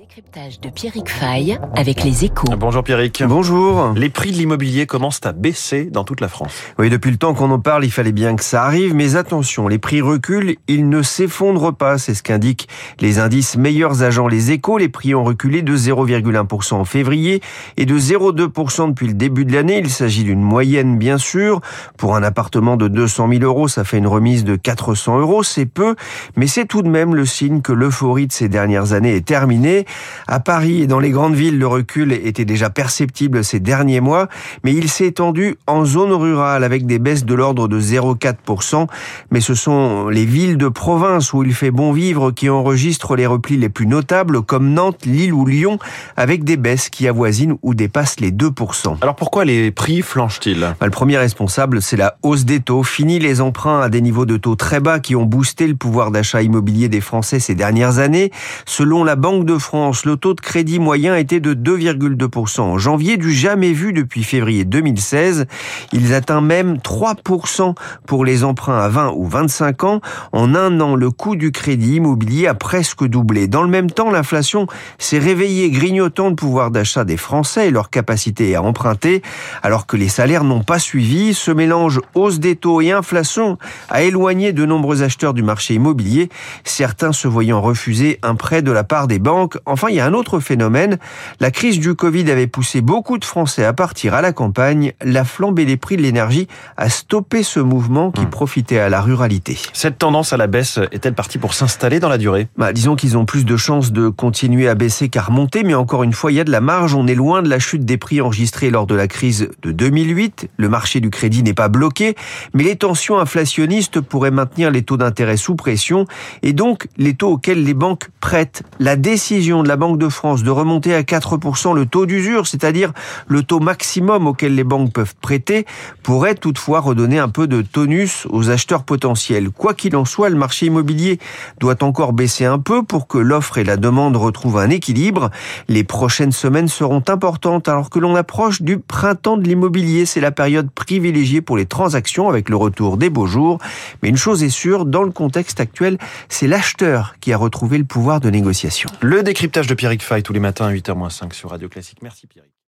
Décryptage de Pierrick Fay avec les échos. Bonjour Pierrick. Bonjour. Les prix de l'immobilier commencent à baisser dans toute la France. Oui, depuis le temps qu'on en parle, il fallait bien que ça arrive, mais attention, les prix reculent, ils ne s'effondrent pas, c'est ce qu'indiquent les indices meilleurs agents les échos. Les prix ont reculé de 0,1% en février et de 0,2% depuis le début de l'année. Il s'agit d'une moyenne, bien sûr. Pour un appartement de 200 000 euros, ça fait une remise de 400 euros, c'est peu, mais c'est tout de même le signe que l'euphorie de ces dernières années est terminée. À Paris et dans les grandes villes, le recul était déjà perceptible ces derniers mois, mais il s'est étendu en zone rurale avec des baisses de l'ordre de 0,4%. Mais ce sont les villes de province où il fait bon vivre qui enregistrent les replis les plus notables, comme Nantes, Lille ou Lyon, avec des baisses qui avoisinent ou dépassent les 2%. Alors pourquoi les prix flanchent-ils? Bah, Le premier responsable, c'est la hausse des taux. Fini les emprunts à des niveaux de taux très bas qui ont boosté le pouvoir d'achat immobilier des Français ces dernières années. Selon la Banque de France, le taux de crédit moyen était de 2,2% en janvier, du jamais vu depuis février 2016. Il atteint même 3% pour les emprunts à 20 ou 25 ans. En un an, le coût du crédit immobilier a presque doublé. Dans le même temps, l'inflation s'est réveillée, grignotant le pouvoir d'achat des Français et leur capacité à emprunter, alors que les salaires n'ont pas suivi. Ce mélange hausse des taux et inflation a éloigné de nombreux acheteurs du marché immobilier, certains se voyant refuser un prêt de la part des banques. Enfin, il y a un autre phénomène. La crise du Covid avait poussé beaucoup de Français à partir à la campagne. La flambée des prix de l'énergie a stoppé ce mouvement qui hmm. profitait à la ruralité. Cette tendance à la baisse est-elle partie pour s'installer dans la durée? Bah, Disons qu'ils ont plus de chances de continuer à baisser qu'à remonter, mais encore une fois, il y a de la marge. On est loin de la chute des prix enregistrés lors de la crise de 2008. Le marché du crédit n'est pas bloqué, mais les tensions inflationnistes pourraient maintenir les taux d'intérêt sous pression et donc les taux auxquels les banques prêtent. La décision de la Banque de France de remonter à 4% le taux d'usure, c'est-à-dire le taux maximum auquel les banques peuvent prêter, pourrait toutefois redonner un peu de tonus aux acheteurs potentiels. Quoi qu'il en soit, le marché immobilier doit encore baisser un peu pour que l'offre et la demande retrouvent un équilibre. Les prochaines semaines seront importantes alors que l'on approche du printemps de l'immobilier. C'est la période privilégiée pour les transactions avec le retour des beaux jours. Mais une chose est sûre, dans le contexte actuel, c'est l'acheteur qui a retrouvé le pouvoir de négociation. Le décryptage de Pierrick Fay tous les matins à 8h-5 sur Radio Classique. Merci Pierrick.